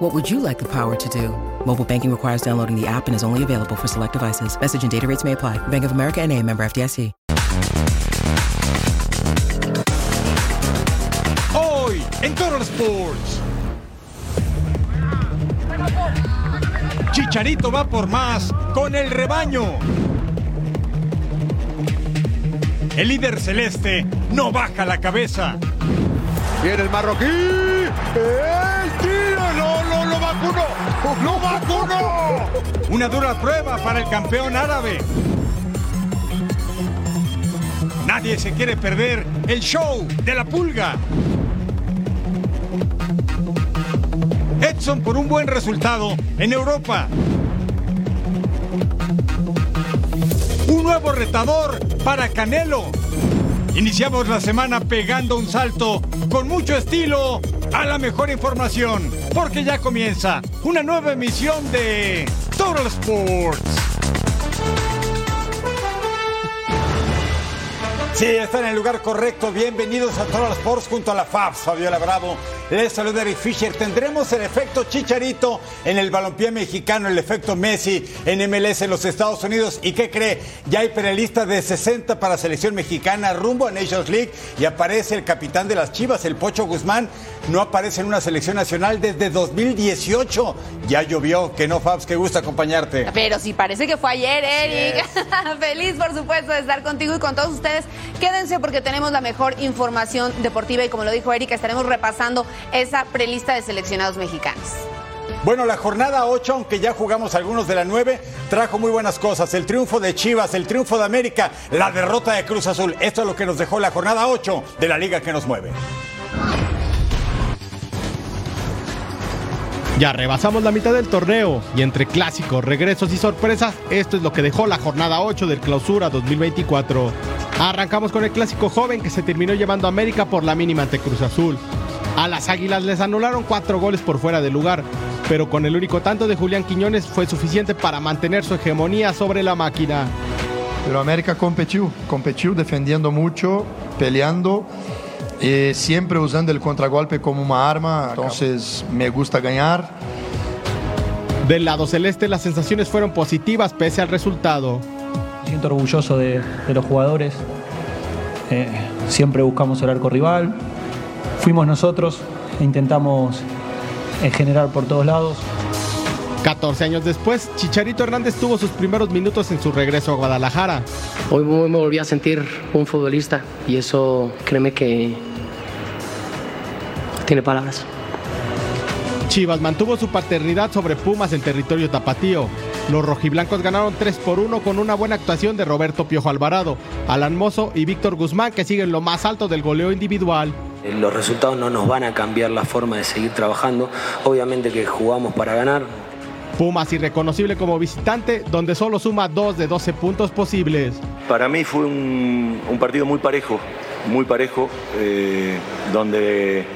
What would you like the power to do? Mobile banking requires downloading the app and is only available for select devices. Message and data rates may apply. Bank of America and a member FDIC. Hoy en Total Sports. Chicharito va por más con el rebaño. El líder celeste no baja la cabeza. Viene el marroquí. ¡El tiro! ¡No, no, lo vacunó! ¡Lo vacunó! Una dura prueba para el campeón árabe. Nadie se quiere perder el show de la pulga. Edson por un buen resultado en Europa. Un nuevo retador para Canelo. Iniciamos la semana pegando un salto con mucho estilo a la mejor información, porque ya comienza una nueva emisión de Total Sports. Sí, está en el lugar correcto. Bienvenidos a Total Sports junto a la FABS, Fabiola Bravo. Les saluda Eric Fisher. Tendremos el efecto Chicharito en el balompié mexicano, el efecto Messi en MLS en los Estados Unidos. ¿Y qué cree? Ya hay penalistas de 60 para selección mexicana rumbo a Nations League y aparece el capitán de las Chivas, el Pocho Guzmán. No aparece en una selección nacional desde 2018. Ya llovió, que no, Fabs, que gusta acompañarte. Pero sí, parece que fue ayer, Eric. Feliz, por supuesto, de estar contigo y con todos ustedes. Quédense porque tenemos la mejor información deportiva y como lo dijo Eric, estaremos repasando esa prelista de seleccionados mexicanos. Bueno, la jornada 8, aunque ya jugamos algunos de la 9, trajo muy buenas cosas. El triunfo de Chivas, el triunfo de América, la derrota de Cruz Azul. Esto es lo que nos dejó la jornada 8 de la liga que nos mueve. Ya rebasamos la mitad del torneo y entre clásicos, regresos y sorpresas, esto es lo que dejó la jornada 8 del Clausura 2024. Arrancamos con el clásico joven que se terminó llevando a América por la mínima ante Cruz Azul. A las Águilas les anularon cuatro goles por fuera de lugar, pero con el único tanto de Julián Quiñones fue suficiente para mantener su hegemonía sobre la máquina. Pero América competió, competió defendiendo mucho, peleando, y siempre usando el contragolpe como una arma, entonces me gusta ganar. Del lado celeste las sensaciones fueron positivas pese al resultado. Me siento orgulloso de, de los jugadores, Eh, siempre buscamos el arco rival, fuimos nosotros, e intentamos eh, generar por todos lados. 14 años después, Chicharito Hernández tuvo sus primeros minutos en su regreso a Guadalajara. Hoy me volví a sentir un futbolista y eso créeme que tiene palabras. Chivas mantuvo su paternidad sobre Pumas en territorio tapatío. Los rojiblancos ganaron 3 por 1 con una buena actuación de Roberto Piojo Alvarado, Alan Mozo y Víctor Guzmán que siguen lo más alto del goleo individual. Eh, Los resultados no nos van a cambiar la forma de seguir trabajando. Obviamente que jugamos para ganar. Pumas irreconocible como visitante, donde solo suma 2 de 12 puntos posibles. Para mí fue un, un partido muy parejo, muy parejo, eh, donde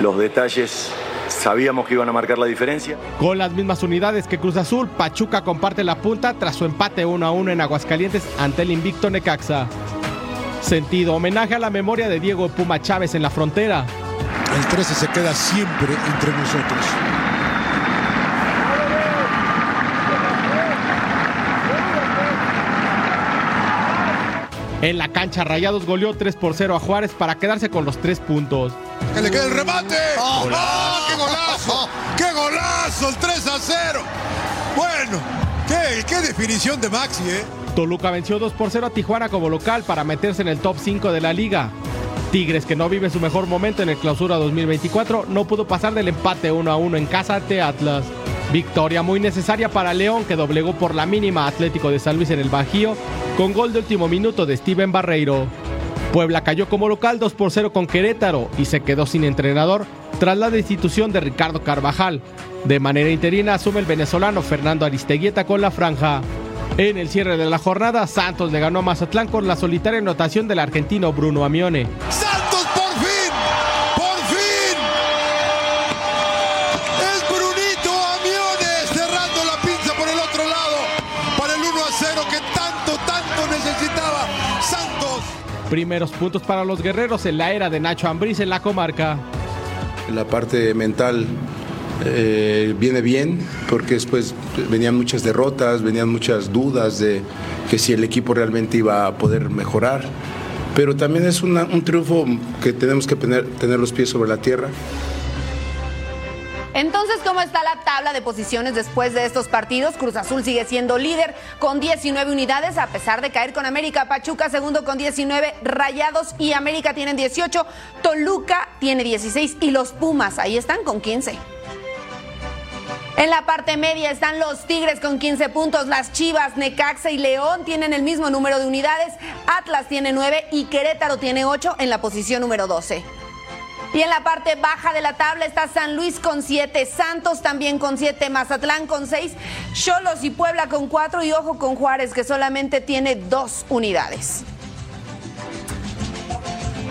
los detalles sabíamos que iban a marcar la diferencia. Con las mismas unidades que Cruz Azul, Pachuca comparte la punta tras su empate 1 a 1 en Aguascalientes ante el invicto Necaxa. Sentido homenaje a la memoria de Diego Puma Chávez en la frontera. El 13 se queda siempre entre nosotros. En la cancha, Rayados goleó 3 por 0 a Juárez para quedarse con los 3 puntos. ¡Que le quede el remate! ¡Ah, qué golazo! ¡Qué golazo! El 3 a 0. Bueno, qué, qué definición de Maxi, ¿eh? Toluca venció 2 por 0 a Tijuana como local para meterse en el top 5 de la liga. Tigres, que no vive su mejor momento en el clausura 2024, no pudo pasar del empate 1 a 1 en casa ante Atlas. Victoria muy necesaria para León, que doblegó por la mínima Atlético de San Luis en el Bajío, con gol de último minuto de Steven Barreiro. Puebla cayó como local 2 por 0 con Querétaro y se quedó sin entrenador tras la destitución de Ricardo Carvajal. De manera interina asume el venezolano Fernando Aristeguieta con la franja. En el cierre de la jornada, Santos le ganó a Mazatlán con la solitaria anotación del argentino Bruno Amione. Primeros puntos para los guerreros en la era de Nacho Ambriz en la comarca. La parte mental eh, viene bien porque después venían muchas derrotas, venían muchas dudas de que si el equipo realmente iba a poder mejorar. Pero también es un triunfo que tenemos que tener los pies sobre la tierra. Entonces, ¿cómo está la tabla de posiciones después de estos partidos? Cruz Azul sigue siendo líder con 19 unidades a pesar de caer con América. Pachuca segundo con 19, Rayados y América tienen 18, Toluca tiene 16 y los Pumas ahí están con 15. En la parte media están los Tigres con 15 puntos, las Chivas, Necaxa y León tienen el mismo número de unidades, Atlas tiene 9 y Querétaro tiene 8 en la posición número 12. Y en la parte baja de la tabla está San Luis con 7, Santos también con 7, Mazatlán con 6, Cholos y Puebla con 4 y ojo con Juárez que solamente tiene 2 unidades.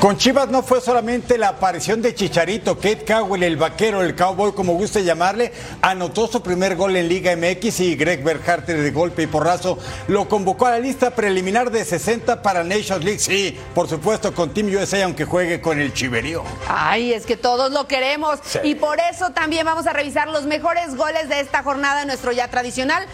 Con Chivas no fue solamente la aparición de Chicharito, Kate Cowell, el vaquero, el cowboy, como guste llamarle, anotó su primer gol en Liga MX y Greg Berharter de golpe y porrazo lo convocó a la lista preliminar de 60 para Nations League. Sí, por supuesto, con Team USA, aunque juegue con el Chiverío. Ay, es que todos lo queremos Sí. y por eso también vamos a revisar los mejores goles de esta jornada en nuestro ya tradicional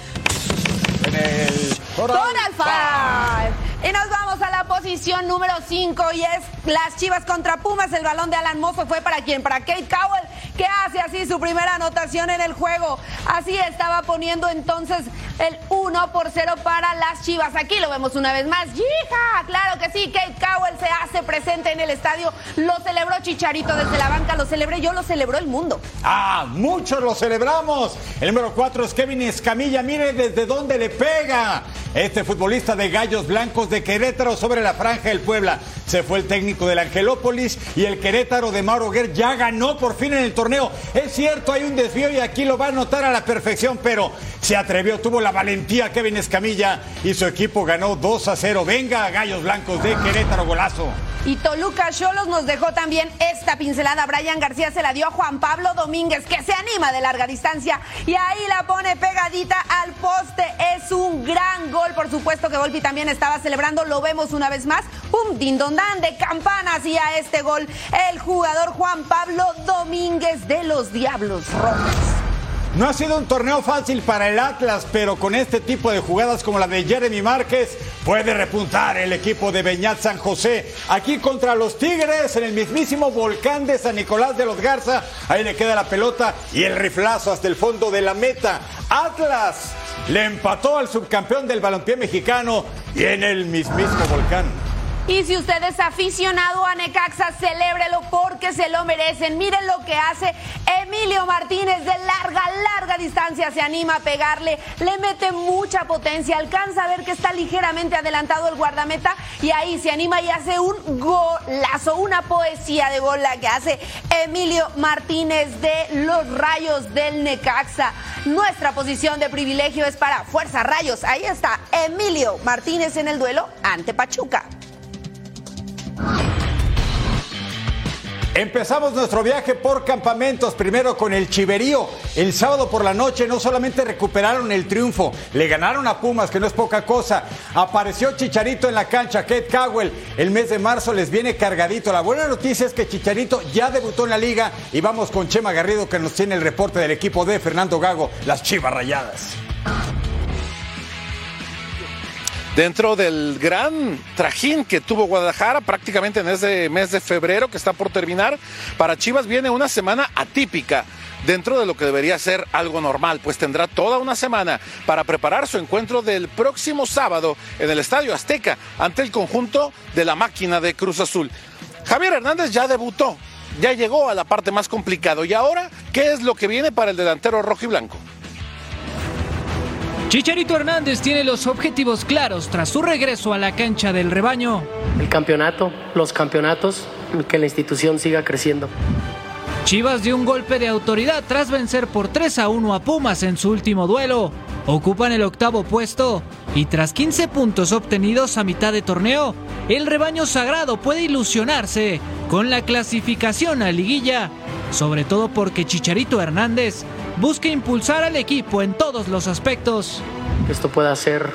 En el Total Five. Y nos vamos a la posición número 5 y es las Chivas contra Pumas. El balón de Alan Mozo fue para quien, para Kate Cowell, que hace así su primera anotación en el juego. Así estaba poniendo entonces el 1 por 0 para las Chivas. Aquí lo vemos una vez más. ¡Yija! Claro que sí, Kate Cowell se hace presente en el estadio. Lo celebró Chicharito desde la banca, lo celebré yo, lo celebró el mundo. Ah, muchos lo celebramos. El número 4 es Kevin Escamilla. Mire desde dónde le pega. Este futbolista de Gallos Blancos de Querétaro sobre la franja del Puebla. Se fue el técnico del Angelópolis y el Querétaro de Mauro Guer ya ganó por fin en el torneo. Es cierto, hay un desvío y aquí lo va a anotar a la perfección, pero se atrevió, tuvo la valentía Kevin Escamilla y su equipo ganó 2 a 0. Venga, Gallos Blancos de Querétaro, golazo. Y Toluca Cholos nos dejó también esta pincelada. Brian García se la dio a Juan Pablo Domínguez, que se anima de larga distancia y ahí la pone pegadita al poste. Es un gran gol, por supuesto que Volpi también estaba celebrando. Lo vemos una vez más. Un dindondán de campanas y a este gol el jugador Juan Pablo Domínguez de los Diablos Rojos. No ha sido un torneo fácil para el Atlas, pero con este tipo de jugadas como la de Jeremy Márquez puede repuntar el equipo de Beñat San José. Aquí contra los Tigres en el mismísimo volcán de San Nicolás de los Garza. Ahí le queda la pelota y el riflazo hasta el fondo de la meta. Atlas le empató al subcampeón del balompié mexicano y en el mismísimo volcán. Y si usted es aficionado a Necaxa, celébrelo porque se lo merecen. Miren lo que hace Emilio Martínez de larga, larga distancia. Se anima a pegarle, le mete mucha potencia, alcanza a ver que está ligeramente adelantado el guardameta y ahí se anima y hace un golazo, una poesía de gol que hace Emilio Martínez de los Rayos del Necaxa. Nuestra posición de privilegio es para Fuerza Rayos. Ahí está Emilio Martínez en el duelo ante Pachuca. Empezamos nuestro viaje por campamentos, primero con el Chiverío. El sábado por la noche no solamente recuperaron el triunfo, le ganaron a Pumas, que no es poca cosa. Apareció Chicharito en la cancha, Kate Cowell. El mes de marzo les viene cargadito. La buena noticia es que Chicharito ya debutó en la liga y vamos con Chema Garrido que nos tiene el reporte del equipo de Fernando Gago, las Chivas Rayadas. Dentro del gran trajín que tuvo Guadalajara prácticamente en ese mes de febrero que está por terminar. Para Chivas viene una semana atípica dentro de lo que debería ser algo normal, pues tendrá toda una semana para preparar su encuentro del próximo sábado en el Estadio Azteca ante el conjunto de la máquina de Cruz Azul. Javier Hernández ya debutó, ya llegó a la parte más complicada y ahora, ¿qué es lo que viene para el delantero rojo y blanco? Chicharito Hernández tiene los objetivos claros tras su regreso a la cancha del rebaño. El campeonato, los campeonatos, y que la institución siga creciendo. Chivas dio un golpe de autoridad tras vencer por 3 a 1 a Pumas en su último duelo. Ocupan el octavo puesto Y tras 15 puntos obtenidos a mitad de torneo, el rebaño sagrado puede ilusionarse con la clasificación a liguilla, sobre todo porque Chicharito Hernández busca impulsar al equipo en todos los aspectos. Esto pueda ser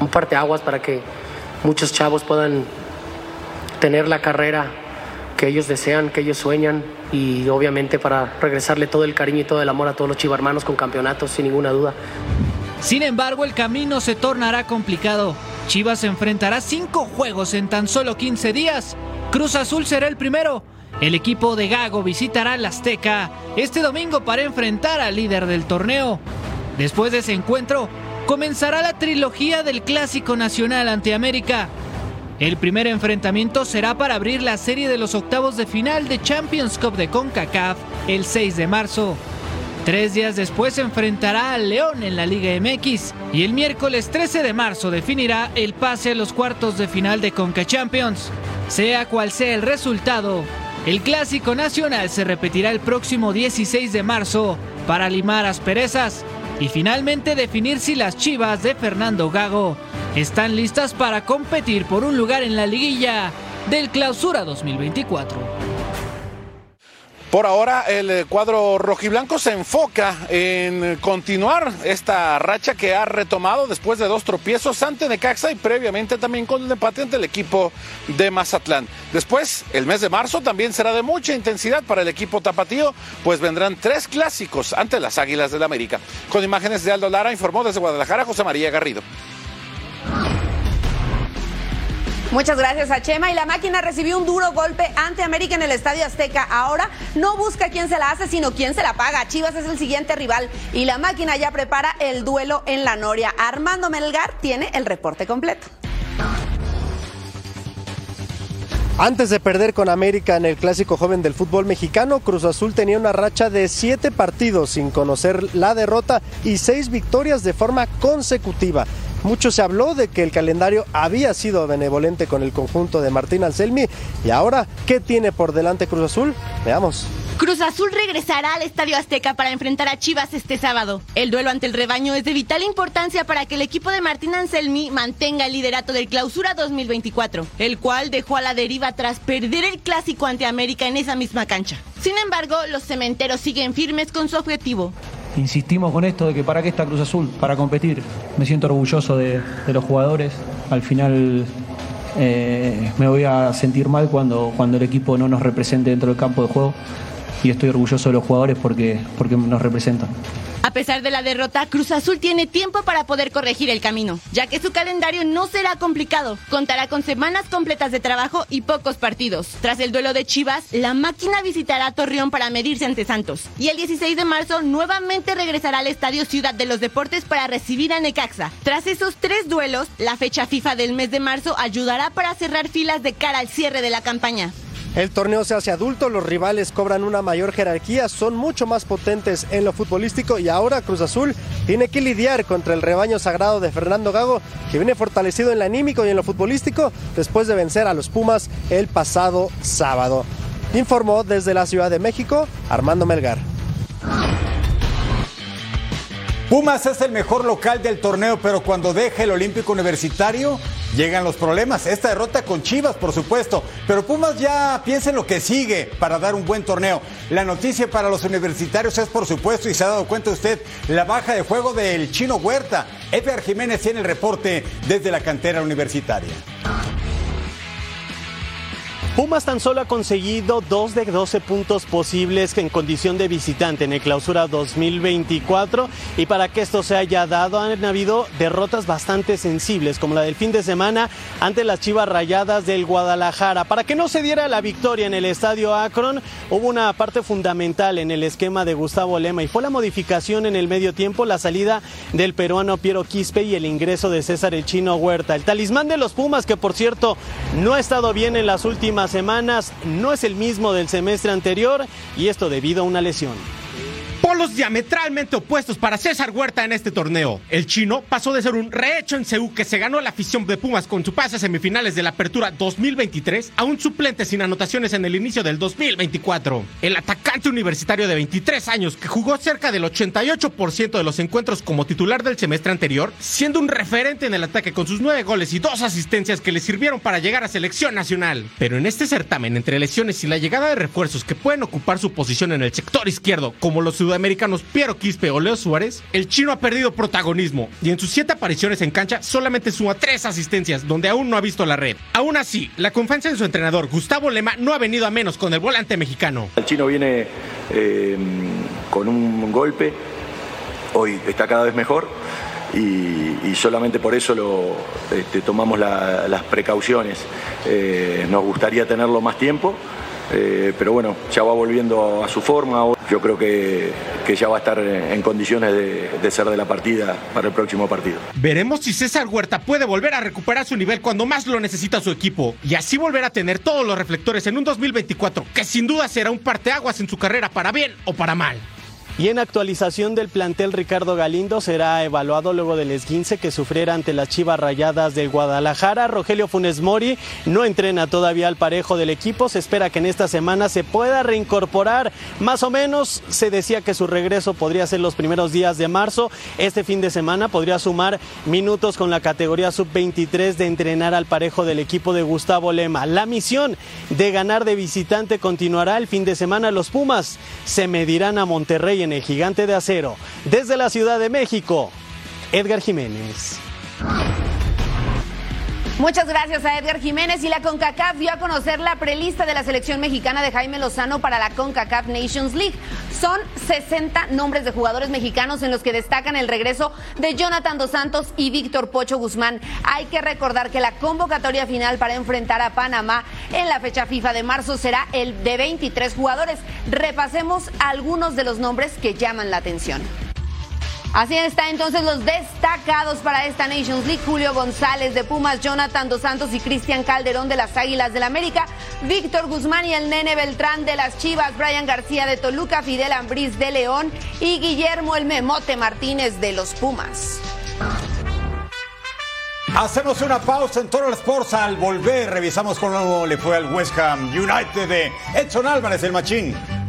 un parteaguas para que muchos chavos puedan tener la carrera que ellos desean, que ellos sueñan y obviamente para regresarle todo el cariño y todo el amor a todos los chivarmanos con campeonatos, sin ninguna duda. Sin embargo, el camino se tornará complicado. Chivas enfrentará cinco juegos en tan solo 15 días. Cruz Azul será el primero. El equipo de Gago visitará la Azteca este domingo para enfrentar al líder del torneo. Después de ese encuentro, comenzará la trilogía del Clásico Nacional ante América. El primer enfrentamiento será para abrir la serie de los octavos de final de Champions Cup de CONCACAF el 6 de marzo. Tres días después se enfrentará al León en la Liga MX y el miércoles 13 de marzo definirá el pase a los cuartos de final de Conca Champions. Sea cual sea el resultado, el Clásico Nacional se repetirá el próximo 16 de marzo para limar asperezas y finalmente definir si las chivas de Fernando Gago están listas para competir por un lugar en la liguilla del Clausura 2024. Por ahora el eh, cuadro rojiblanco se enfoca en continuar esta racha que ha retomado después de dos tropiezos ante Necaxa y previamente también con el empate ante el equipo de Mazatlán. Después, el mes de marzo también será de mucha intensidad para el equipo tapatío, pues vendrán tres clásicos ante las Águilas del América. Con imágenes de Aldo Lara informó desde Guadalajara José María Garrido. Muchas gracias a Chema. Y la máquina recibió un duro golpe ante América en el Estadio Azteca. Ahora no busca quién se la hace, sino quién se la paga. Chivas es el siguiente rival y la máquina ya prepara el duelo en la Noria. Armando Melgar tiene el reporte completo. Antes de perder con América en el clásico joven del fútbol mexicano, Cruz Azul tenía una racha de siete partidos sin conocer la derrota y seis victorias de forma consecutiva. Mucho se habló de que el calendario había sido benevolente con el conjunto de Martín Anselmi y ahora, ¿qué tiene por delante Cruz Azul? Veamos. Cruz Azul regresará al Estadio Azteca para enfrentar a Chivas este sábado. El duelo ante el rebaño es de vital importancia para que el equipo de Martín Anselmi mantenga el liderato del Clausura 2024, el cual dejó a la deriva tras perder el clásico ante América en esa misma cancha. Sin embargo, los cementeros siguen firmes con su objetivo. Insistimos con esto de que para qué está Cruz Azul, para competir. Me siento orgulloso de, los jugadores. Al final eh, me voy a sentir mal cuando, cuando el equipo no nos represente dentro del campo de juego y estoy orgulloso de los jugadores porque, porque nos representan. A pesar de la derrota, Cruz Azul tiene tiempo para poder corregir el camino, ya que su calendario no será complicado. Contará con semanas completas de trabajo y pocos partidos. Tras el duelo de Chivas, la máquina visitará Torreón para medirse ante Santos. Y el 16 de marzo nuevamente regresará al Estadio Ciudad de los Deportes para recibir a Necaxa. Tras esos tres duelos, la fecha FIFA del mes de marzo ayudará para cerrar filas de cara al cierre de la campaña. El torneo se hace adulto, los rivales cobran una mayor jerarquía, son mucho más potentes en lo futbolístico y ahora Cruz Azul tiene que lidiar contra el rebaño sagrado de Fernando Gago, que viene fortalecido en lo anímico y en lo futbolístico después de vencer a los Pumas el pasado sábado. Informó desde la Ciudad de México Armando Melgar. Pumas es el mejor local del torneo, pero cuando deja el Olímpico Universitario llegan los problemas. Esta derrota con Chivas, por supuesto, pero Pumas ya piensa en lo que sigue para dar un buen torneo. La noticia para los universitarios es, por supuesto, y se ha dado cuenta usted, la baja de juego del chino Huerta. Edgar Jiménez tiene el reporte desde la cantera universitaria. Pumas tan solo ha conseguido dos de 12 puntos posibles en condición de visitante en el clausura 2024 y para que esto se haya dado han habido derrotas bastante sensibles como la del fin de semana ante las Chivas Rayadas del Guadalajara. Para que no se diera la victoria en el estadio Akron hubo una parte fundamental en el esquema de Gustavo Lema y fue la modificación en el medio tiempo, la salida del peruano Piero Quispe y el ingreso de César el Chino Huerta. El talismán de los Pumas que por cierto no ha estado bien en las últimas semanas no es el mismo del semestre anterior y esto debido a una lesión. Polos diametralmente opuestos para César Huerta en este torneo. El chino pasó de ser un rehecho en Seúl que se ganó la afición de Pumas con su pase a semifinales de la Apertura 2023 a un suplente sin anotaciones en el inicio del 2024. El atacante universitario de 23 años que jugó cerca del 88% de los encuentros como titular del semestre anterior, siendo un referente en el ataque con sus nueve goles y dos asistencias que le sirvieron para llegar a selección nacional. Pero en este certamen, entre lesiones y la llegada de refuerzos que pueden ocupar su posición en el sector izquierdo, como los sudamericanos Piero Quispe o Leo Suárez, el chino ha perdido protagonismo y en sus siete apariciones en cancha solamente suma tres asistencias, donde aún no ha visto la red. Aún así, la confianza en su entrenador, Gustavo Lema, no ha venido a menos con el volante mexicano. El chino viene eh, con un golpe, hoy está cada vez mejor y, solamente por eso este, tomamos las precauciones. Eh, nos gustaría tenerlo más tiempo. Eh, pero bueno, ya va volviendo a su forma. Yo creo que, ya va a estar en condiciones de, de, ser de la partida para el próximo partido. Veremos si César Huerta puede volver a recuperar su nivel cuando más lo necesita su equipo y así volver a tener todos los reflectores en un 2024 que sin duda será un parteaguas en su carrera para bien o para mal. Y en actualización del plantel, Ricardo Galindo será evaluado luego del esguince que sufriera ante las Chivas Rayadas de Guadalajara. Rogelio Funes Mori no entrena todavía al parejo del equipo. Se espera que en esta semana se pueda reincorporar. Más o menos se decía que su regreso podría ser los primeros días de marzo. Este fin de semana podría sumar minutos con la categoría sub-23 de entrenar al parejo del equipo de Gustavo Lema. La misión de ganar de visitante continuará el fin de semana. Los Pumas se medirán a Monterrey el Gigante de Acero. Desde la Ciudad de México, Edgar Jiménez. Muchas gracias a Edgar Jiménez y la CONCACAF dio a conocer la prelista de la selección mexicana de Jaime Lozano para la CONCACAF Nations League. Son 60 nombres de jugadores mexicanos en los que destacan el regreso de Jonathan Dos Santos y Víctor Pocho Guzmán. Hay que recordar que la convocatoria final para enfrentar a Panamá en la fecha FIFA de marzo será el de 23 jugadores. Repasemos algunos de los nombres que llaman la atención. Así está entonces los destacados para esta Nations League. Julio González de Pumas, Jonathan Dos Santos y Cristian Calderón de las Águilas del América, Víctor Guzmán y el Nene Beltrán de las Chivas, Brian García de Toluca, Fidel Ambriz de León y Guillermo el Memote Martínez de los Pumas. Hacemos una pausa en Toro Sports. Al volver, revisamos cómo le fue al West Ham United de Edson Álvarez, el machín.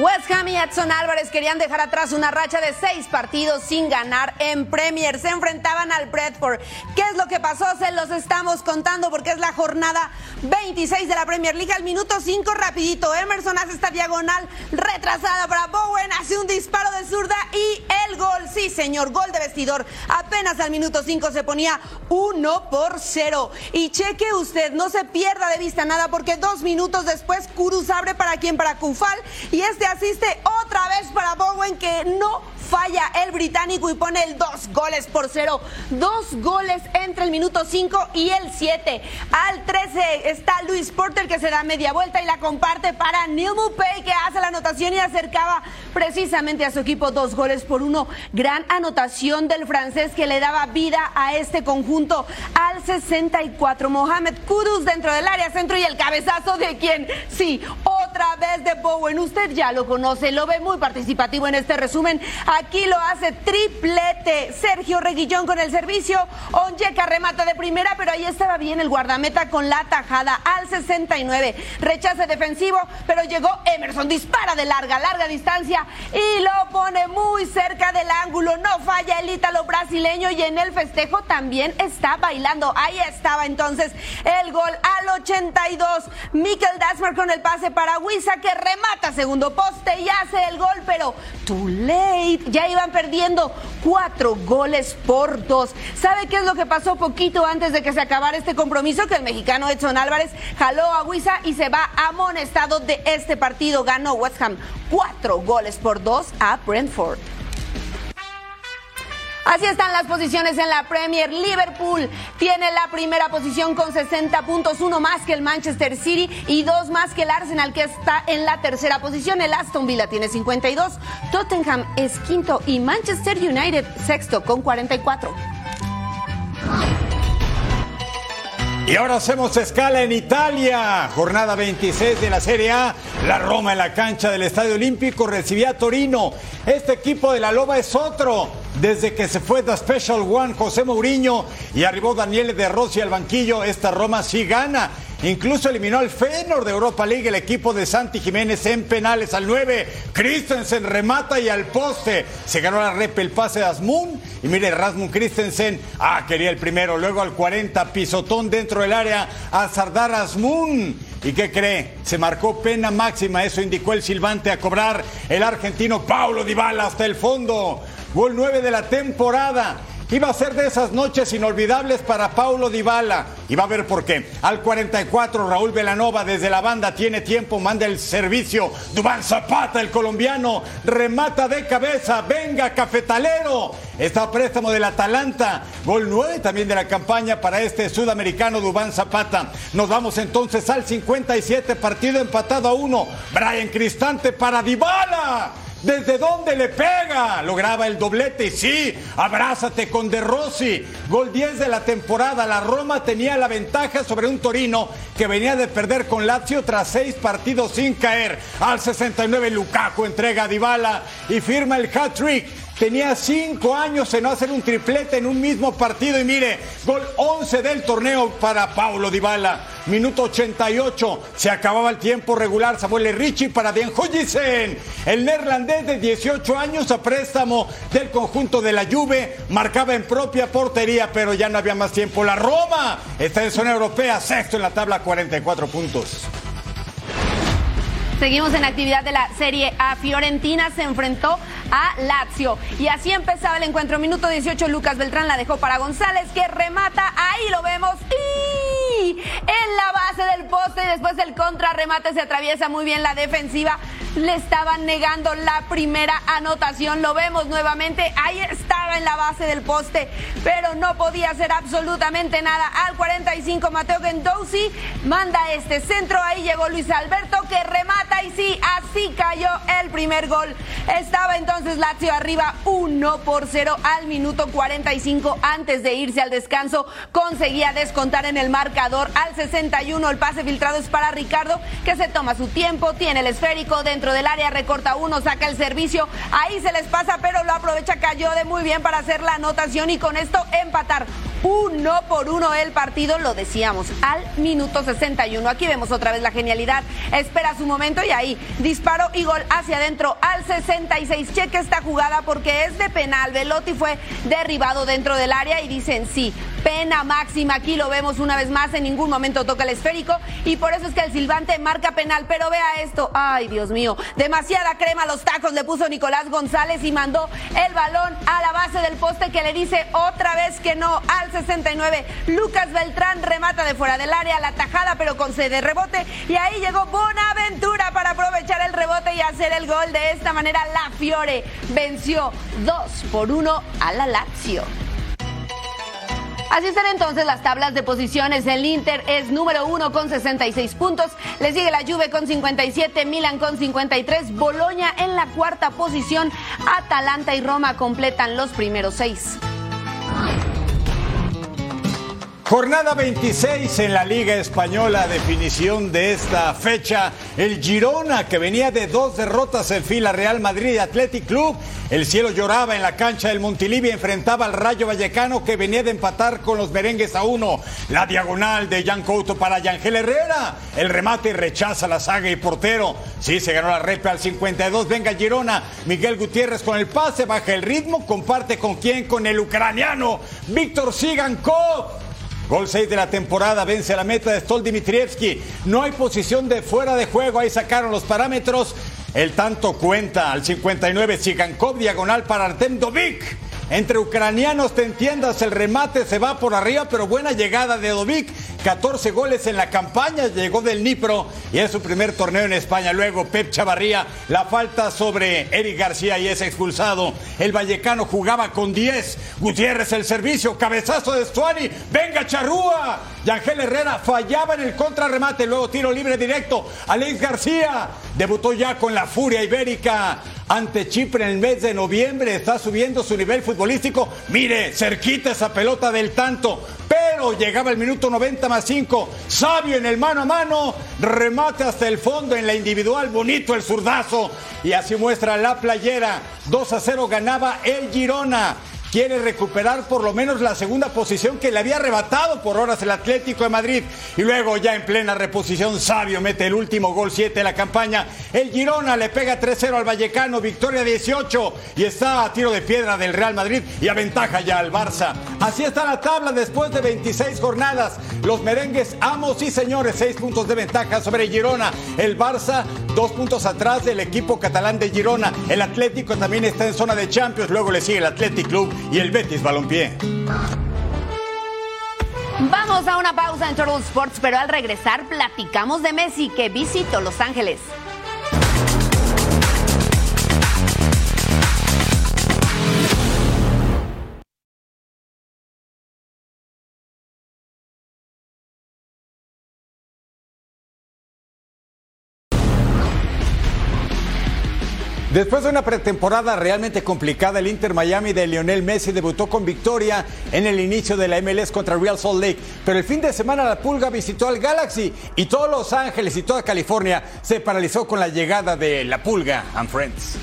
West Ham y Edson Álvarez querían dejar atrás una racha de seis partidos sin ganar en Premier. Se enfrentaban al Bradford. ¿Qué es lo que pasó? Se los estamos contando porque es la jornada 26 de la Premier League. Al minuto 5, rapidito, Emerson hace esta diagonal retrasada para Bowen, hace un disparo de zurda y el gol. Sí, señor, gol de vestidor. Apenas al minuto 5 se ponía 1 por 0. Y cheque usted, no se pierda de vista nada porque dos minutos después Kurus abre para quien, para Kufal. Y este asiste otra vez para Bowen que no falla el británico y pone el dos goles por cero. Dos goles entre el minuto 5 y el 7. Al 13 está Luis Porter que se da media vuelta y la comparte para Neil Mupay que hace la anotación y acercaba precisamente a su equipo dos goles por uno. Gran anotación del francés que le daba vida a este conjunto al 64. Mohamed Kudus dentro del área centro y el cabezazo de quien, sí, otra vez de Bowen. Usted ya lo conoce, lo ve muy participativo en este resumen. Aquí lo hace triplete. Sergio Reguillón con el servicio. Onyeca remata de primera, pero ahí estaba bien el guardameta con la tajada al 69. Rechace defensivo, pero llegó Emerson. Dispara de larga, larga distancia y lo pone muy cerca del ángulo. No falla el ítalo brasileño y en el festejo también está bailando. Ahí estaba entonces el gol al 82. Mikel Dasmer con el pase para Huiza que remata segundo poste y hace el gol, pero too late ya iban perdiendo cuatro goles por dos. ¿Sabe qué es lo que pasó poquito antes de que se acabara este compromiso? Que el mexicano Edson Álvarez jaló a Huiza y se va amonestado de este partido. Ganó West Ham cuatro goles por dos a Brentford. Así están las posiciones en la Premier. Liverpool tiene la primera posición con 60 puntos, uno más que el Manchester City y dos más que el Arsenal que está en la tercera posición. El Aston Villa tiene 52, Tottenham es quinto y Manchester United sexto con 44. Y ahora hacemos escala en Italia. Jornada 26 de la Serie A. La Roma en la cancha del Estadio Olímpico recibía a Torino. Este equipo de la Loba es otro. Desde que se fue The Special One José Mourinho y arribó Daniele De Rossi al banquillo, esta Roma sí gana. Incluso eliminó al Feyenoord de Europa League el equipo de Santi Jiménez en penales al 9. Christensen remata y al poste. Se ganó la rep el pase de Asmun. Y mire, Rasmus Christensen, ah, quería el primero. Luego al 40, pisotón dentro del área a Sardar Asmun. ¿Y qué cree? Se marcó pena máxima. Eso indicó el silbante a cobrar el argentino Paulo Dybala hasta el fondo. Gol 9 de la temporada. Iba a ser de esas noches inolvidables para Paulo Dybala. Y va a ver por qué. Al 44, Raúl Velanova desde la banda tiene tiempo, manda el servicio. Dubán Zapata, el colombiano, remata de cabeza. Venga, cafetalero. Está a préstamo del Atalanta. Gol 9 también de la campaña para este sudamericano Dubán Zapata. Nos vamos entonces al 57, partido empatado a uno. Brian Cristante para Dybala. ¿Desde dónde le pega? Lograba el doblete sí, abrázate con De Rossi. Gol 10 de la temporada. La Roma tenía la ventaja sobre un Torino que venía de perder con Lazio tras seis partidos sin caer. Al 69 Lukaku entrega a Dybala y firma el hat-trick. Tenía cinco años en no hacer un triplete en un mismo partido y mire, gol 11 del torneo para Paulo Dybala. Minuto 88, se acababa el tiempo regular. Samuel Ricci para Den Hujisen. El neerlandés de 18 años a préstamo del conjunto de la Juve marcaba en propia portería, pero ya no había más tiempo. La Roma está en zona europea, sexto en la tabla, 44 puntos. Seguimos en actividad de la Serie A. Fiorentina se enfrentó a Lazio. Y así empezaba el encuentro. Minuto 18, Lucas Beltrán la dejó para González, que remata. Ahí lo vemos. Y en la base del poste. Y después el contrarremate se atraviesa muy bien la defensiva. Le estaban negando la primera anotación. Lo vemos nuevamente. Ahí estaba en la base del poste. Pero no podía hacer absolutamente nada. Al 45, Mateo Gendouzi manda este centro. Ahí llegó Luis Alberto, que remata. Y sí, así cayó el primer gol. Estaba entonces Lazio arriba 1 por 0 al minuto 45 antes de irse al descanso. Conseguía descontar en el marcador al 61. El pase filtrado es para Ricardo que se toma su tiempo, tiene el esférico dentro del área, recorta uno, saca el servicio. Ahí se les pasa, pero lo aprovecha, cayó de muy bien para hacer la anotación y con esto empatar uno por uno el partido, lo decíamos, al minuto 61. Aquí vemos otra vez la genialidad. Espera su momento y ahí disparo y gol hacia adentro al 66. Cheque esta jugada porque es de penal. Velotti fue derribado dentro del área y dicen sí. Pena máxima, aquí lo vemos una vez más, ningún momento toca el esférico y por eso es que el silbante marca penal. Pero vea esto, ay Dios mío, demasiada crema a los tacos le puso Nicolás González y mandó el balón a la base del poste que le dice otra vez que no al 69. Lucas Beltrán remata de fuera del área la tajada pero con sede rebote y ahí llegó Bonaventura para aprovechar el rebote y hacer el gol. De esta manera la Fiore venció 2 por 1 a la Lazio. Así están entonces las tablas de posiciones. El Inter es número uno con 66 puntos. Le sigue la Juve con 57, Milan con 53, Boloña en la cuarta posición. Atalanta y Roma completan los primeros seis. Jornada 26 en la Liga Española, definición de esta fecha. El Girona, que venía de dos derrotas en fila, Real Madrid y Athletic Club. El cielo lloraba en la cancha del Montilivi, enfrentaba al Rayo Vallecano, que venía de empatar con los merengues a uno. La diagonal de Jan Couto para Yangel Herrera. El remate rechaza la saga y portero. Sí, se ganó la repe al 52. Venga Girona. Miguel Gutiérrez con el pase, baja el ritmo, comparte con quién, con el ucraniano Víctor Sigankov. Gol 6 de la temporada, vence la meta de Stol Dimitrievski. No hay posición de fuera de juego, ahí sacaron los parámetros. El tanto cuenta al 59, Sigankov, diagonal para Artem Dovik. Entre ucranianos, te entiendas, el remate se va por arriba, pero buena llegada de Dovic. 14 goles en la campaña, llegó del Nipro y es su primer torneo en España. Luego Pep Chavarría, la falta sobre Eric García y es expulsado. El Vallecano jugaba con 10. Gutiérrez el servicio, cabezazo de Stuani. Venga Charrúa. Yangel Herrera fallaba en el contrarremate, luego tiro libre directo. Alex García debutó ya con la furia ibérica ante Chipre en el mes de noviembre. Está subiendo su nivel futbolístico. Mire, cerquita esa pelota del tanto. Pero llegaba el minuto 90 más 5. Sabio en el mano a mano. Remate hasta el fondo en la individual. Bonito el zurdazo. Y así muestra la playera. 2 a 0 ganaba el Girona quiere recuperar por lo menos la segunda posición que le había arrebatado por horas el Atlético de Madrid. Y luego ya en plena reposición, Sabio mete el último gol 7 de la campaña. El Girona le pega 3-0 al Vallecano, victoria 18 y está a tiro de piedra del Real Madrid y aventaja ya al Barça. Así está la tabla después de 26 jornadas. Los merengues, amos y señores, 6 puntos de ventaja sobre Girona. El Barça, dos puntos atrás del equipo catalán de Girona. El Atlético también está en zona de Champions. Luego le sigue el Athletic Club y el Betis Balompié. Vamos a una pausa en Total Sports, pero al regresar platicamos de Messi que visitó Los Ángeles. Después de una pretemporada realmente complicada, el Inter Miami de Lionel Messi debutó con victoria en el inicio de la MLS contra Real Salt Lake. Pero el fin de semana la Pulga visitó al Galaxy y todos Los Ángeles y toda California se paralizó con la llegada de la Pulga and Friends.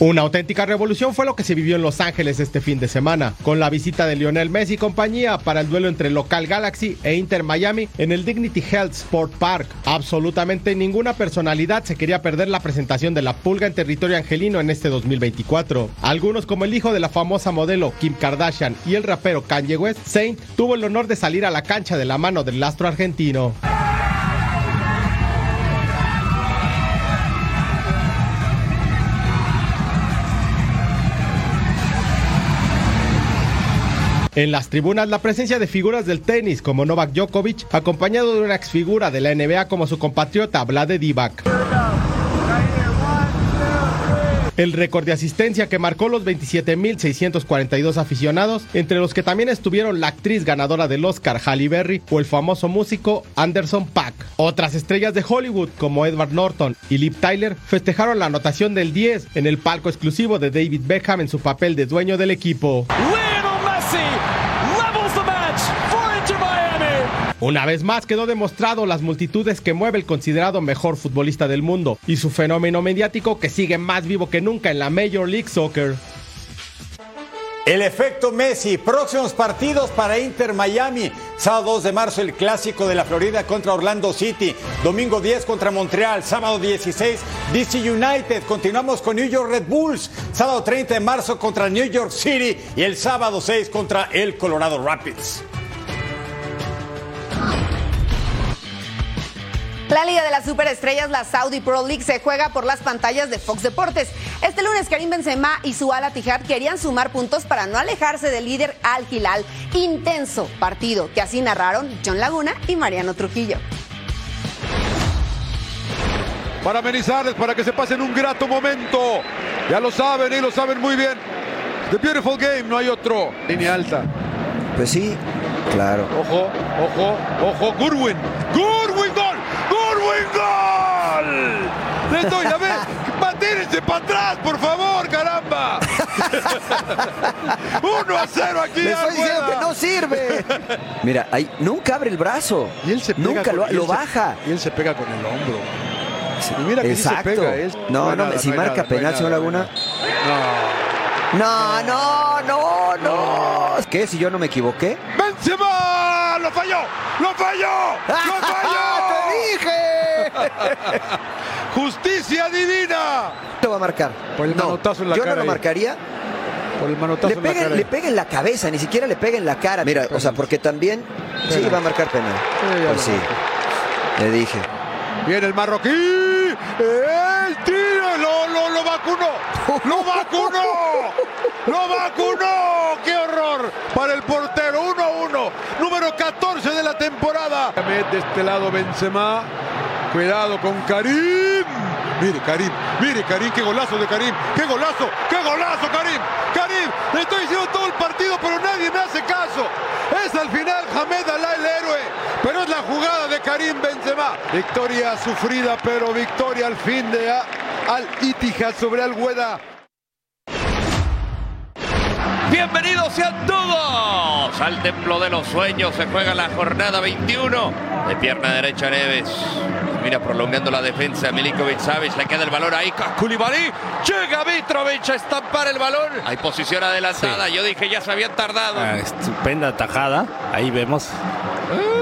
Una auténtica revolución fue lo que se vivió en Los Ángeles este fin de semana, con la visita de Lionel Messi y compañía para el duelo entre local Galaxy e Inter Miami en el Dignity Health Sport Park. Absolutamente ninguna personalidad se quería perder la presentación de la pulga en territorio angelino en este 2024. Algunos como el hijo de la famosa modelo Kim Kardashian y el rapero Kanye West, Saint tuvo el honor de salir a la cancha de la mano del astro argentino. En las tribunas, la presencia de figuras del tenis como Novak Djokovic, acompañado de una exfigura de la NBA como su compatriota Vlade Divac. El récord de asistencia que marcó los 27.642 aficionados, entre los que también estuvieron la actriz ganadora del Oscar Halle Berry o el famoso músico Anderson Paak. Otras estrellas de Hollywood como Edward Norton y Liv Tyler festejaron la anotación del 10 en el palco exclusivo de David Beckham en su papel de dueño del equipo. Una vez más quedó demostrado las multitudes que mueve el considerado mejor futbolista del mundo y su fenómeno mediático que sigue más vivo que nunca en la Major League Soccer. El efecto Messi, próximos partidos para Inter Miami. Sábado 2 de marzo el clásico de la Florida contra Orlando City. Domingo 10 contra Montreal. Sábado 16 DC United. Continuamos con New York Red Bulls. Sábado 30 de marzo contra New York City. Y el sábado 6 contra el Colorado Rapids. La Liga de las Superestrellas, la Saudi Pro League, se juega por las pantallas de Fox Deportes. Este lunes, Karim Benzema y su ala Tijad querían sumar puntos para no alejarse del líder Al Hilal. Intenso partido que así narraron John Laguna y Mariano Trujillo. Para amenizarles, para que se pasen un grato momento. Ya lo saben y lo saben muy bien. The Beautiful Game, no hay otro. Línea alta. Pues sí, claro. Ojo, ojo, ojo, Gurwin. Gurwin, gol. Gurwin, gol. Les doy la vez. Matírense para atrás, por favor, caramba. 1 a 0 aquí. Le estoy diciendo que no sirve. Mira, ahí nunca abre el brazo. Y él se pega nunca con- lo, y él lo se- baja. Y él se pega con el hombro. Y mira que sí se Exacto. pega. él- No, no, nada, si marca nada, no hay penal, señor Laguna. No. No, no, no, no. ¿Qué? Si yo no me equivoqué. ¡Benzema! ¡Lo falló! ¡Lo falló! ¡Lo falló! ¡Te dije! ¡Justicia divina! Lo va a marcar. Por el no, manotazo en la yo cara no lo ahí. marcaría. Por el manotazo Le en la pega, cara. le pega en la cabeza, ni siquiera le pega en la cara. Mira, o sea, porque también sí Penal. va a marcar penal. Sí, Pues sí. Le dije. Viene el marroquí. El tiro. Lo, lo, lo vacunó! ¡Lo vacunó! ¡Lo vacunó! ¡Qué horror! Para el portero, 1-1. Número 14 de la temporada. De este lado Benzema. Cuidado con Karim. Mire, Karim, mire, Karim, qué golazo de Karim, qué golazo, qué golazo, Karim, Karim, le estoy diciendo todo el partido, pero nadie me hace caso. Es al final Hamed Alá el héroe, pero es la jugada de Karim Benzema. Victoria sufrida, pero victoria al fin de Al Ittihad sobre Al Hueda. Bienvenidos sean todos al Templo de los Sueños. Se juega la jornada 21 de pierna derecha Neves. Mira, prolongando la defensa. Milikovic Savic, le queda el balón ahí. Koulibaly. Llega Mitrovic a estampar el balón. Hay posición adelantada. Yo dije, ya se habían tardado. Ah, estupenda tajada. Ahí vemos.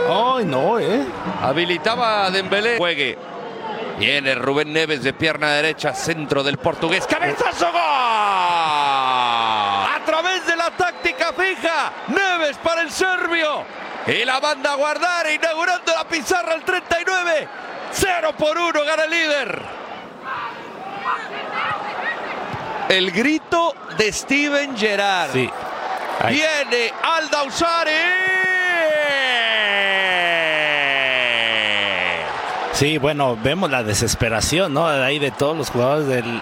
Ay, no, eh. Habilitaba a Dembélé. Juegue. Viene Rubén Neves de pierna derecha, centro del portugués. ¡Cabezazo gol! A través de la táctica fija. Neves para el serbio. Y la banda a guardar, inaugurando la pizarra al 39. 0 por 1 gana el líder. El grito de Steven Gerrard. Sí. Viene Aldausari. Sí, bueno, vemos la desesperación, ¿no? Ahí de todos los jugadores del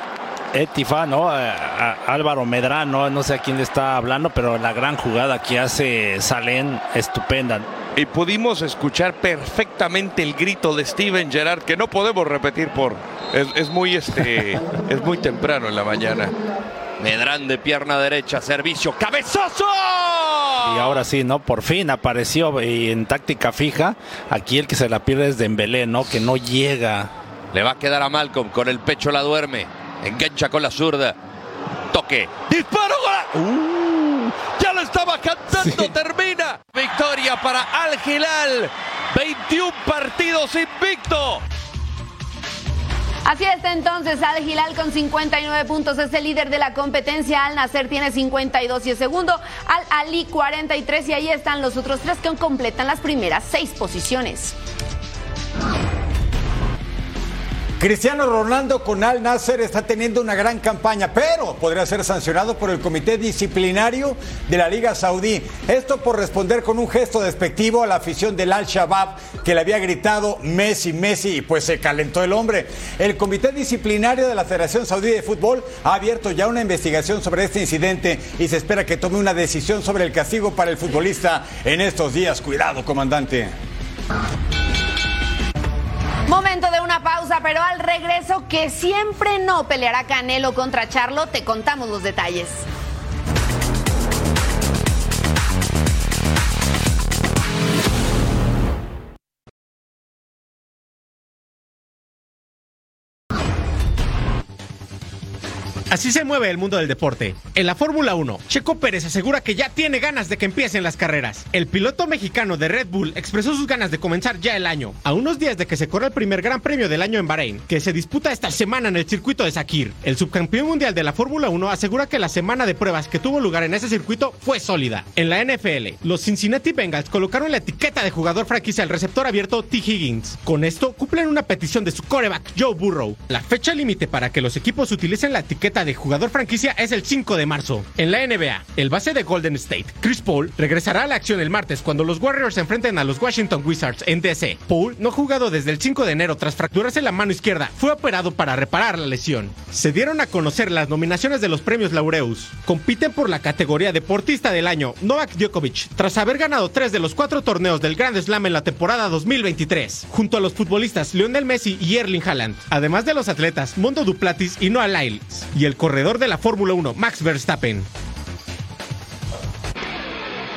Etifa, ¿no? A, a Álvaro Medrano, no sé a quién le está hablando, pero la gran jugada que hace Salen, estupenda. Y pudimos escuchar perfectamente el grito de Steven Gerrard, que no podemos repetir por. Es, es muy este. es muy temprano en la mañana. Medrán de pierna derecha, servicio, cabezazo. Y ahora sí, ¿no? Por fin apareció y en táctica fija. Aquí el que se la pierde es Dembélé, ¿no? Que no llega. Le va a quedar a Malcolm, con el pecho la duerme. Engancha con la zurda. Toque. Disparo. Uh, ya lo estaba cantando. Termina. Victoria para Al Hilal. 21 partidos invicto. Así está entonces Al Hilal con 59 puntos, es el líder de la competencia. Al Nacer tiene 52 y el segundo. Al Ali 43 y ahí están los otros tres que completan las primeras seis posiciones. Cristiano Ronaldo con Al Nasser está teniendo una gran campaña, pero podría ser sancionado por el comité disciplinario de la Liga Saudí. Esto por responder con un gesto despectivo a la afición del Al Shabaab que le había gritado Messi, Messi y pues se calentó el hombre. El comité disciplinario de la Federación Saudí de Fútbol ha abierto ya una investigación sobre este incidente y se espera que tome una decisión sobre el castigo para el futbolista en estos días. Cuidado, comandante. Momento de una pausa, pero al regreso que siempre no peleará Canelo contra Charlo, te contamos los detalles. Así se mueve el mundo del deporte. En la Fórmula 1, Checo Pérez asegura que ya tiene ganas de que empiecen las carreras. El piloto mexicano de Red Bull expresó sus ganas de comenzar ya el año, a unos días de que se corra el primer Gran Premio del año en Bahrein, que se disputa esta semana en el circuito de Sakir. El subcampeón mundial de la Fórmula 1 asegura que la semana de pruebas que tuvo lugar en ese circuito fue sólida. En la NFL, los Cincinnati Bengals colocaron la etiqueta de jugador franquicia al receptor abierto T. Higgins. Con esto cumplen una petición de su coreback Joe Burrow. La fecha límite para que los equipos utilicen la etiqueta de jugador franquicia es el 5 de marzo. En la NBA, el base de Golden State, Chris Paul, regresará a la acción el martes cuando los Warriors se enfrenten a los Washington Wizards en DC. Paul no jugado desde el 5 de enero tras fracturarse la mano izquierda. Fue operado para reparar la lesión. Se dieron a conocer las nominaciones de los premios Laureus. Compiten por la categoría Deportista del Año Novak Djokovic, tras haber ganado tres de los cuatro torneos del Grand Slam en la temporada 2023, junto a los futbolistas Lionel Messi y Erling Haaland, además de los atletas Mondo Duplatis y Noah Lyles, y el corredor de la Fórmula 1, Max Verstappen.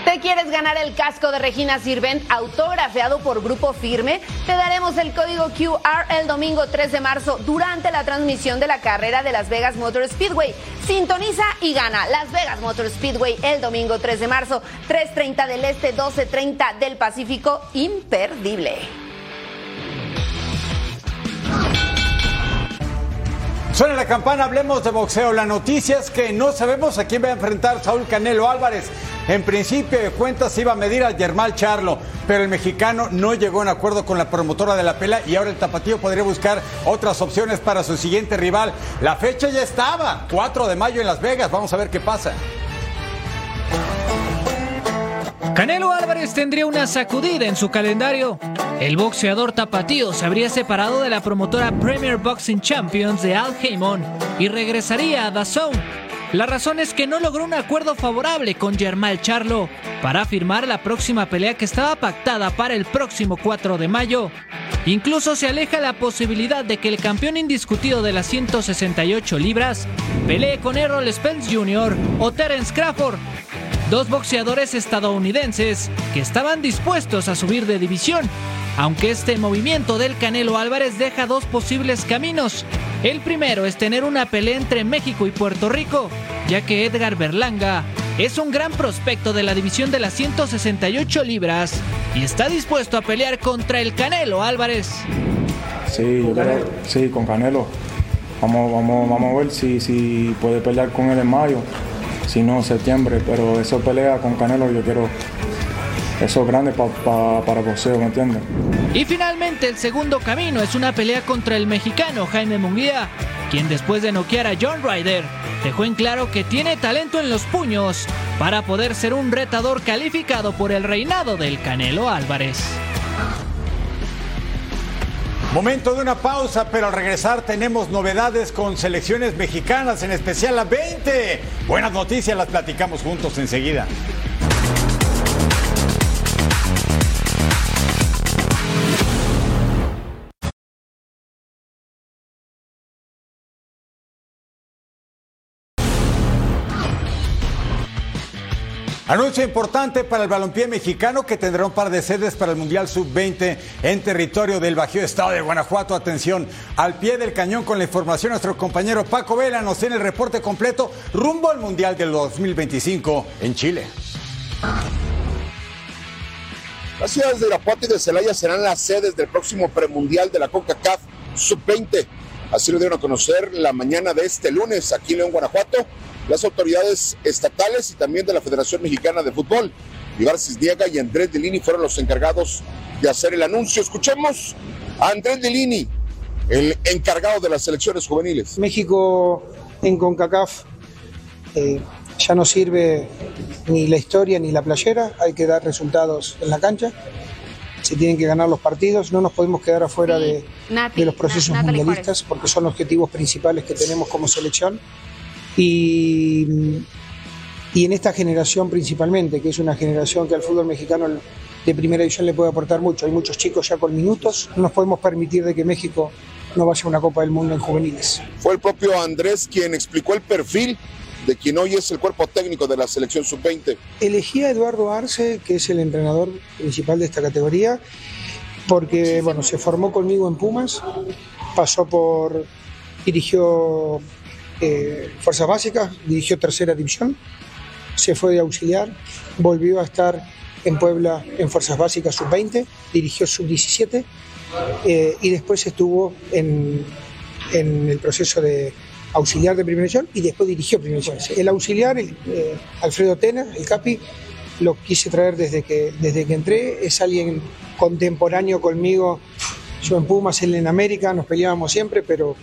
¿Te quieres ganar el casco de Regina Sirvent autografiado por Grupo Firme? Te daremos el código QR el domingo 3 de marzo durante la transmisión de la carrera de Las Vegas Motor Speedway. Sintoniza y gana Las Vegas Motor Speedway el domingo 3 de marzo, 3.30 del Este, 12.30 del Pacífico. Imperdible. Suena la campana, hablemos de boxeo. La noticia es que no sabemos a quién va a enfrentar Saúl Canelo Álvarez. En principio de cuentas iba a medir a Germán Charlo, pero el mexicano no llegó en acuerdo con la promotora de la pelea y ahora el tapatío podría buscar otras opciones para su siguiente rival. La fecha ya estaba, 4 de mayo en Las Vegas, vamos a ver qué pasa. Canelo Álvarez tendría una sacudida en su calendario. El boxeador tapatío se habría separado de la promotora Premier Boxing Champions de Al Haymon y regresaría a DAZN. La razón es que no logró un acuerdo favorable con Germán Charlo para firmar la próxima pelea que estaba pactada para el próximo 4 de mayo. Incluso se aleja la posibilidad de que el campeón indiscutido de las 168 libras pelee con Errol Spence Jr. o Terence Crawford, dos boxeadores estadounidenses que estaban dispuestos a subir de división, aunque este movimiento del Canelo Álvarez deja dos posibles caminos. El primero es tener una pelea entre México y Puerto Rico, ya que Edgar Berlanga es un gran prospecto de la división de las 168 libras y está dispuesto a pelear contra el Canelo Álvarez. Sí, sí, con Canelo. Vamos, vamos, vamos a ver si, si puede pelear con él en mayo si no septiembre, pero eso pelea con Canelo yo quiero eso es grande para boxeo, ¿me entiendes? Y finalmente el segundo camino es una pelea contra el mexicano Jaime Munguía, quien después de noquear a John Ryder dejó en claro que tiene talento en los puños para poder ser un retador calificado por el reinado del Canelo Álvarez. Momento de una pausa, pero al regresar tenemos novedades con selecciones mexicanas, en especial la 20. Buenas noticias, las platicamos juntos enseguida. Anuncio importante para el balompié mexicano que tendrá un par de sedes para el Mundial Sub-20 en territorio del Bajío Estado de Guanajuato. Atención, al pie del cañón con la información nuestro compañero Paco Vela nos tiene el reporte completo rumbo al Mundial del 2025 en Chile. Las ciudades de Irapuato y de Celaya serán las sedes del próximo premundial de la CONCACAF Sub-20. Así lo dieron a conocer la mañana de este lunes aquí en León, Guanajuato las autoridades estatales y también de la Federación Mexicana de Fútbol. Ibar Cisniega y Andrés Delini fueron los encargados de hacer el anuncio. Escuchemos a Andrés Delini, el encargado de las selecciones juveniles. México en CONCACAF eh, ya no sirve ni la historia ni la playera, hay que dar resultados en la cancha. Se tienen que ganar los partidos, no nos podemos quedar afuera de, de los procesos mundialistas porque son los objetivos principales que tenemos como selección. Y, y en esta generación principalmente, que es una generación que al fútbol mexicano de primera división le puede aportar mucho. Hay muchos chicos ya con minutos. No nos podemos permitir de que México no vaya a una Copa del Mundo en juveniles. Fue el propio Andrés quien explicó el perfil de quien hoy es el cuerpo técnico de la selección sub-20. Elegí a Eduardo Arce, que es el entrenador principal de esta categoría, porque bueno, se formó conmigo en Pumas, pasó por, dirigió eh, Fuerzas Básicas, dirigió tercera división, se fue de auxiliar, volvió a estar en Puebla en Fuerzas Básicas sub-20, dirigió sub-17 eh, y después estuvo en, en, el proceso de auxiliar de primera división y después dirigió primera división. El auxiliar, eh, Alfredo Tena, el CAPI, lo quise traer desde que, desde que entré, es alguien contemporáneo conmigo, yo en Pumas, él en América, nos peleábamos siempre, pero,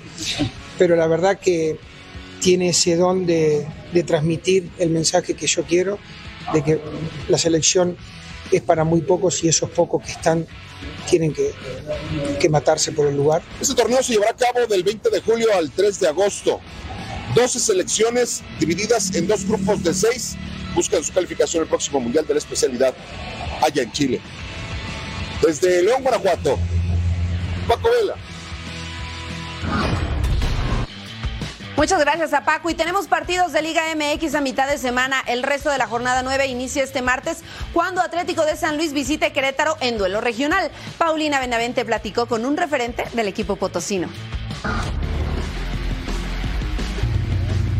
pero la verdad que tiene ese don de, transmitir el mensaje que yo quiero, de que la selección es para muy pocos y esos pocos que están tienen que, que, matarse por el lugar. Este torneo se llevará a cabo del 20 de julio al 3 de agosto. 12 selecciones divididas en dos grupos de seis buscan su calificación el próximo Mundial de la especialidad allá en Chile. Desde León, Guanajuato, Paco Vela. Muchas gracias a Paco. Y tenemos partidos de Liga MX a mitad de semana. El resto de la jornada 9 inicia este martes cuando Atlético de San Luis visite Querétaro en duelo regional. Paulina Benavente platicó con un referente del equipo potosino.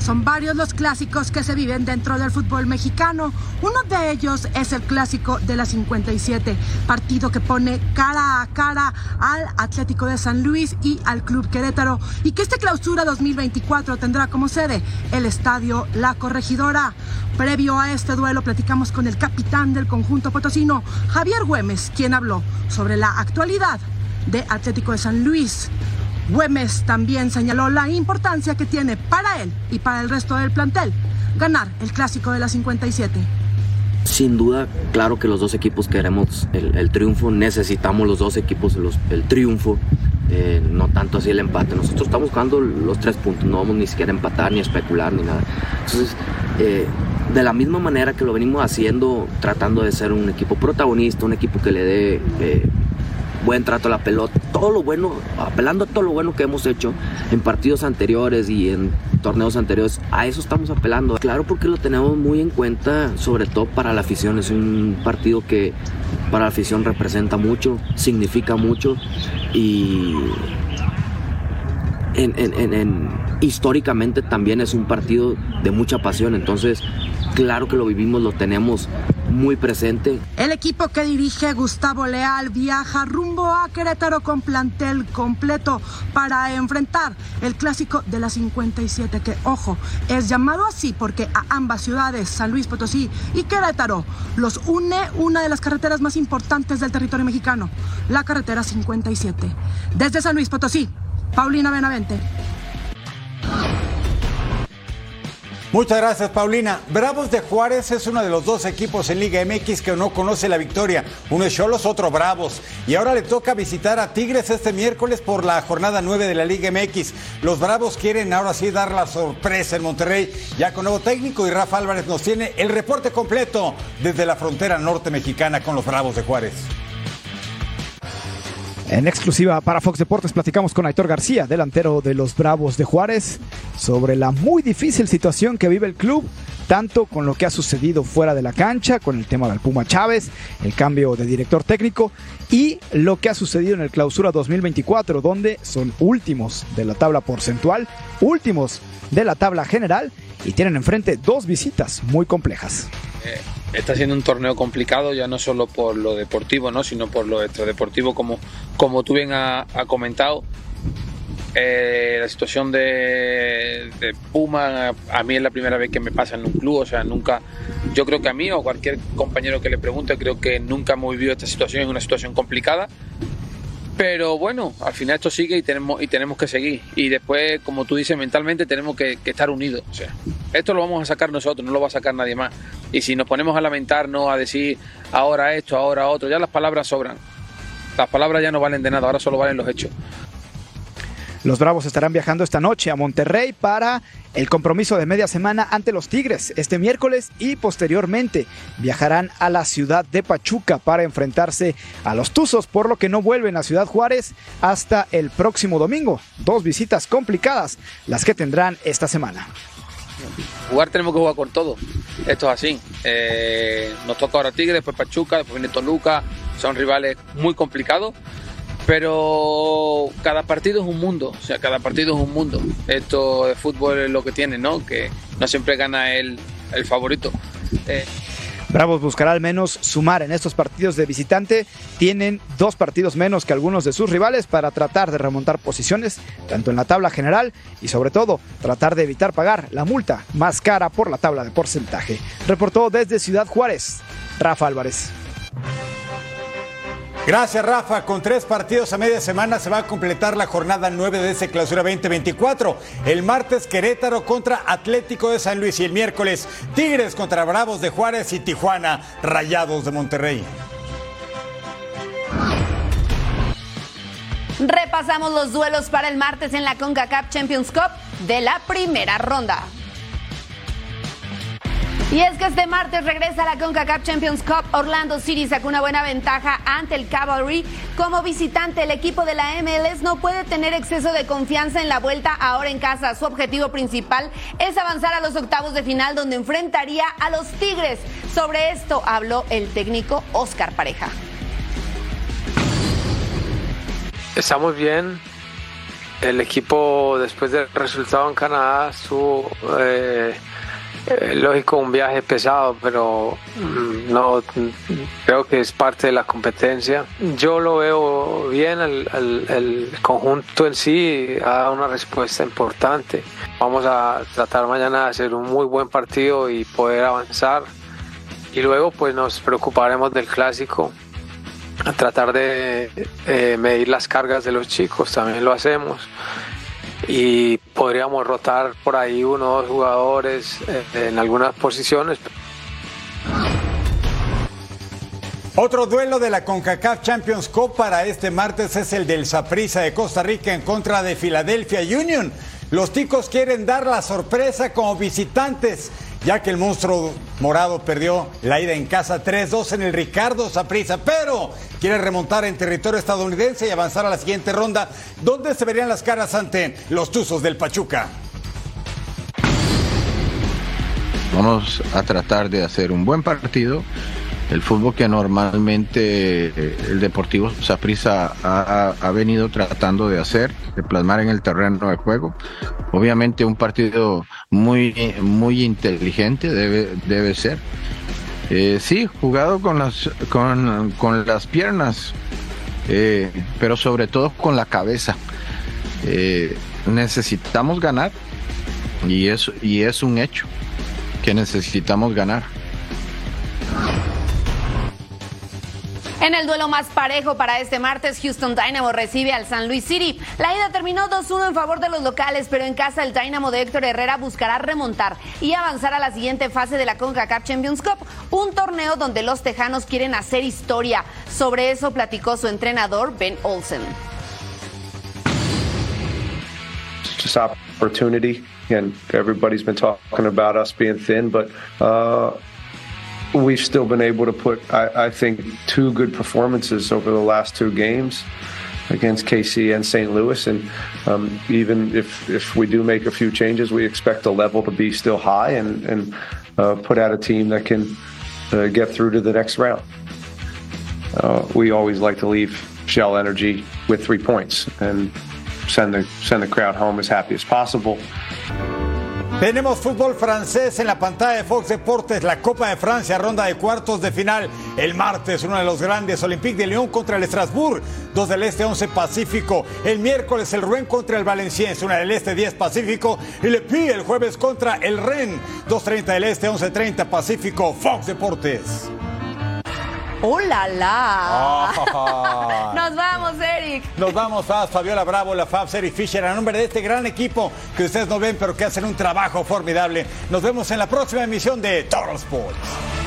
Son varios los clásicos que se viven dentro del fútbol mexicano. Uno de ellos es el clásico de la 57, partido que pone cara a cara al Atlético de San Luis y al Club Querétaro y que este clausura 2024 tendrá como sede el estadio La Corregidora. Previo a este duelo platicamos con el capitán del conjunto potosino, Javier Güemes, quien habló sobre la actualidad de Atlético de San Luis. Güemes también señaló la importancia que tiene para él y para el resto del plantel ganar el clásico de la 57. Sin duda, claro que los dos equipos queremos el, triunfo, necesitamos los dos equipos el triunfo, eh, no tanto así el empate. Nosotros estamos buscando los tres puntos, no vamos ni siquiera a empatar, ni a especular, ni nada. Entonces, eh, de la misma manera que lo venimos haciendo, tratando de ser un equipo protagonista, un equipo que le dé eh, buen trato a la pelota, todo lo bueno, apelando a todo lo bueno que hemos hecho en partidos anteriores y en torneos anteriores, a eso estamos apelando. Claro, porque lo tenemos muy en cuenta, sobre todo para la afición. Es un partido que para la afición representa mucho, significa mucho y históricamente también es un partido de mucha pasión. Entonces, claro que lo vivimos, lo tenemos muy presente. El equipo que dirige Gustavo Leal viaja rumbo a Querétaro con plantel completo para enfrentar el clásico de la 57, que ojo, es llamado así porque a ambas ciudades, San Luis Potosí y Querétaro, los une una de las carreteras más importantes del territorio mexicano, la carretera 57. Desde San Luis Potosí, Paulina Benavente. Muchas gracias, Paulina. Bravos de Juárez es uno de los dos equipos en Liga MX que no conoce la victoria. Uno es Cholos, otro Bravos. Y ahora le toca visitar a Tigres este miércoles por la jornada 9 de la Liga MX. Los Bravos quieren ahora sí dar la sorpresa en Monterrey, ya con nuevo técnico. Y Rafa Álvarez nos tiene el reporte completo desde la frontera norte mexicana con los Bravos de Juárez. En exclusiva para Fox Deportes platicamos con Aitor García, delantero de los Bravos de Juárez, sobre la muy difícil situación que vive el club, tanto con lo que ha sucedido fuera de la cancha, con el tema del Puma Chávez, el cambio de director técnico y lo que ha sucedido en el clausura 2024, donde son últimos de la tabla porcentual, últimos de la tabla general y tienen enfrente dos visitas muy complejas. Eh, está siendo un torneo complicado ya no solo por lo deportivo, ¿no? sino por lo extradeportivo, como, como tú bien has ha comentado. Eh, la situación de, Puma a mí es la primera vez que me pasa en un club, o sea, nunca, yo creo que a mí o cualquier compañero que le pregunte, creo que nunca hemos vivido esta situación, es una situación complicada, pero bueno, al final esto sigue y tenemos, y tenemos que seguir. Y después, como tú dices, mentalmente tenemos que, estar unidos. O sea, esto lo vamos a sacar nosotros, no lo va a sacar nadie más. Y si nos ponemos a lamentarnos, a decir ahora esto, ahora otro, ya las palabras sobran. Las palabras ya no valen de nada, ahora solo valen los hechos. Los Bravos estarán viajando esta noche a Monterrey para el compromiso de media semana ante los Tigres este miércoles y posteriormente viajarán a la ciudad de Pachuca para enfrentarse a los Tuzos, por lo que no vuelven a Ciudad Juárez hasta el próximo domingo. Dos visitas complicadas las que tendrán esta semana. Jugar tenemos que jugar con todo. Esto es así. Eh, nos toca ahora Tigres, después Pachuca, después viene Toluca. Son rivales muy complicados pero cada partido es un mundo, o sea, cada partido es un mundo. Esto de fútbol es lo que tiene, ¿no? Que no siempre gana el, el favorito. Eh, Bravos buscará al menos sumar en estos partidos de visitante. Tienen dos partidos menos que algunos de sus rivales para tratar de remontar posiciones, tanto en la tabla general y sobre todo tratar de evitar pagar la multa más cara por la tabla de porcentaje. Reportó desde Ciudad Juárez, Rafa Álvarez. Gracias, Rafa. Con tres partidos a media semana se va a completar la jornada 9 de ese clausura 2024. El martes, Querétaro contra Atlético de San Luis y el miércoles, Tigres contra Bravos de Juárez y Tijuana, Rayados de Monterrey. Repasamos los duelos para el martes en la CONCACAF Champions Cup de la primera ronda. Y es que este martes regresa la CONCACAF Champions Cup. Orlando City sacó una buena ventaja ante el Cavalry. Como visitante, el equipo de la MLS no puede tener exceso de confianza en la vuelta ahora en casa. Su objetivo principal es avanzar a los octavos de final donde enfrentaría a los Tigres. Sobre esto habló el técnico Oscar Pareja. Estamos bien. el equipo después del resultado en Canadá eh, lógico un viaje pesado, pero mm, no creo que es parte de la competencia. Yo lo veo bien, el conjunto en sí ha dado una respuesta importante. Vamos a tratar mañana de hacer un muy buen partido y poder avanzar. Y luego pues nos preocuparemos del clásico, a tratar de eh, medir las cargas de los chicos, también lo hacemos y podríamos rotar por ahí uno o dos jugadores eh, en algunas posiciones. Otro duelo de la CONCACAF Champions Cup para este martes es el del Saprissa de Costa Rica en contra de Philadelphia Union. Los ticos quieren dar la sorpresa como visitantes, ya que el monstruo morado perdió la ida en casa 3-2 en el Ricardo Saprissa, pero quiere remontar en territorio estadounidense y avanzar a la siguiente ronda, donde se verían las caras ante los Tuzos del Pachuca. Vamos a tratar de hacer un buen partido. El fútbol que normalmente eh, el Deportivo Saprissa ha, venido tratando de hacer, de plasmar en el terreno de juego. Obviamente un partido muy, muy inteligente debe, debe ser. Eh, sí, jugado con las, con, con las piernas, eh, pero sobre todo con la cabeza. Necesitamos ganar y es, y es un hecho que necesitamos ganar. En el duelo más parejo para este martes, Houston Dynamo recibe al San Luis City. La ida terminó 2-1 en favor de los locales, pero en casa el Dynamo de Héctor Herrera buscará remontar y avanzar a la siguiente fase de la CONCACAF Champions Cup, un torneo donde los tejanos quieren hacer historia. Sobre eso platicó su entrenador Ben Olsen. We've still been able to put, I, I think, two good performances over the last two games against KC and St. Louis. And um, even if, if we do make a few changes, we expect the level to be still high and, and uh, put out a team that can uh, get through to the next round. Uh, we always like to leave Shell Energy with three points and send the send the crowd home as happy as possible. Tenemos fútbol francés en la pantalla de Fox Deportes, la Copa de Francia, ronda de cuartos de final. El martes, uno de los grandes, Olympique de Lyon contra el Strasbourg, dos del Este, 11 Pacífico. El miércoles, el Rouen contra el Valenciennes, una del Este, 10 Pacífico. Y Le Puy el jueves contra el Rennes, 2.30 del Este, 11.30 Pacífico. Fox Deportes. ¡Oh, la, la! Ah. Nos vamos, Eric. Nos vamos a Fabiola Bravo, la Fab Seri Fisher, a nombre de este gran equipo que ustedes no ven, pero que hacen un trabajo formidable. Nos vemos en la próxima emisión de Total Sports.